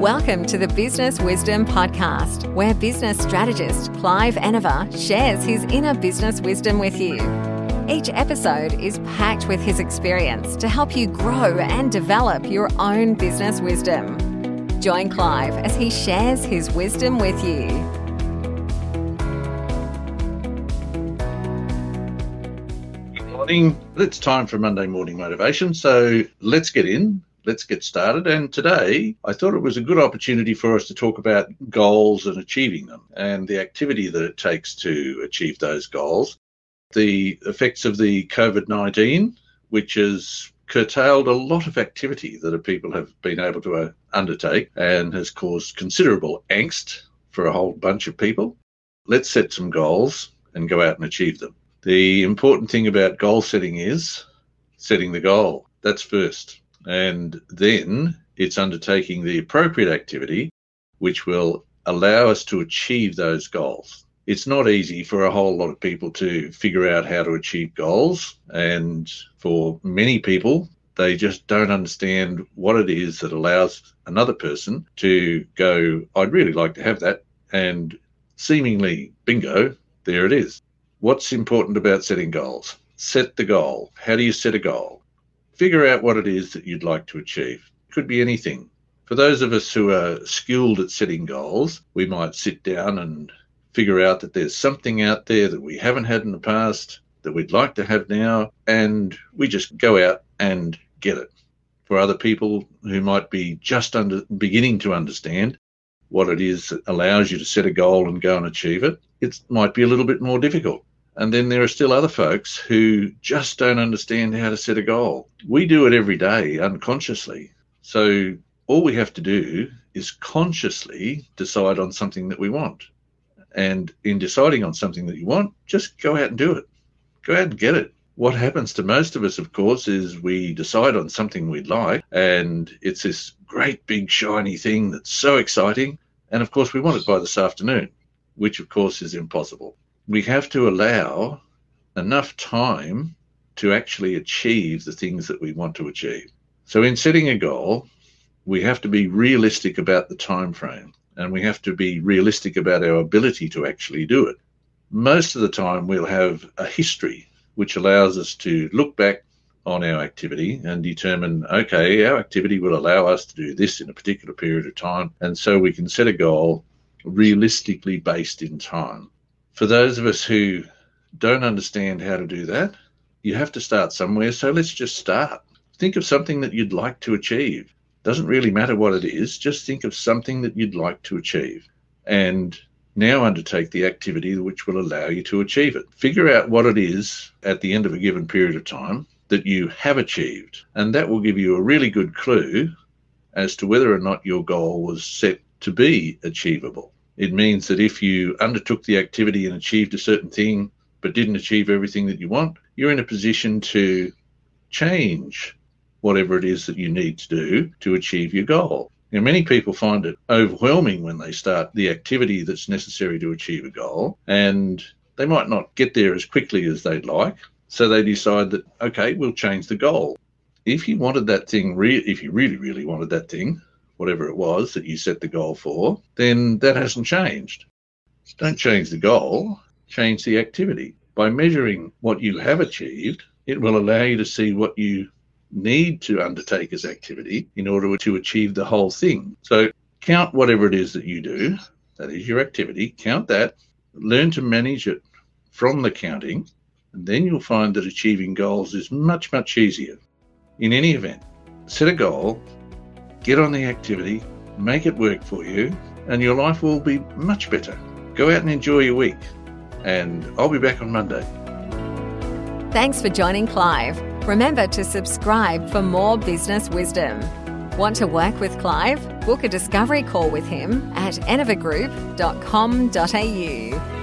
Welcome to the Business Wisdom Podcast, where business strategist Clive Enever shares his inner business wisdom with you. Each episode is packed with his experience to help you grow and develop your own business wisdom. Join Clive as he shares his wisdom with you. Good morning. It's time for Monday morning motivation. So let's get in let's get started. And today, I thought it was a good opportunity for us to talk about goals and achieving them and the activity that it takes to achieve those goals. The effects of the COVID 19, which has curtailed a lot of activity that people have been able to uh, undertake and has caused considerable angst for a whole bunch of people. Let's set some goals and go out and achieve them. The important thing about goal setting is setting the goal. That's first. And then it's undertaking the appropriate activity which will allow us to achieve those goals. It's not easy for a whole lot of people to figure out how to achieve goals. And for many people, they just don't understand what it is that allows another person to go, I'd really like to have that. And seemingly, bingo, there it is. What's important about setting goals? Set the goal. How do you set a goal? Figure out what it is that you'd like to achieve. It could be anything. For those of us who are skilled at setting goals, we might sit down and figure out that there's something out there that we haven't had in the past that we'd like to have now, and we just go out and get it. For other people who might be just under beginning to understand what it is that allows you to set a goal and go and achieve it, it might be a little bit more difficult. And then there are still other folks who just don't understand how to set a goal. We do it every day unconsciously. So all we have to do is consciously decide on something that we want. And in deciding on something that you want, just go out and do it. Go out and get it. What happens to most of us, of course, is we decide on something we'd like, and it's this great big shiny thing that's so exciting. And of course, we want it by this afternoon, which of course is impossible we have to allow enough time to actually achieve the things that we want to achieve. So in setting a goal, we have to be realistic about the time frame and we have to be realistic about our ability to actually do it. Most of the time we'll have a history which allows us to look back on our activity and determine okay, our activity will allow us to do this in a particular period of time and so we can set a goal realistically based in time for those of us who don't understand how to do that, you have to start somewhere. So let's just start. Think of something that you'd like to achieve. Doesn't really matter what it is, just think of something that you'd like to achieve. And now undertake the activity which will allow you to achieve it. Figure out what it is at the end of a given period of time that you have achieved. And that will give you a really good clue as to whether or not your goal was set to be achievable. It means that if you undertook the activity and achieved a certain thing, but didn't achieve everything that you want, you're in a position to change whatever it is that you need to do to achieve your goal. Now, many people find it overwhelming when they start the activity that's necessary to achieve a goal, and they might not get there as quickly as they'd like. So they decide that, okay, we'll change the goal. If you wanted that thing, re- if you really, really wanted that thing, whatever it was that you set the goal for, then that hasn't changed. So don't change the goal, change the activity. By measuring what you have achieved, it will allow you to see what you need to undertake as activity in order to achieve the whole thing. So count whatever it is that you do, that is your activity, count that, learn to manage it from the counting, and then you'll find that achieving goals is much, much easier. In any event, set a goal get on the activity, make it work for you, and your life will be much better. Go out and enjoy your week, and I'll be back on Monday. Thanks for joining Clive. Remember to subscribe for more business wisdom. Want to work with Clive? Book a discovery call with him at enevergroup.com.au.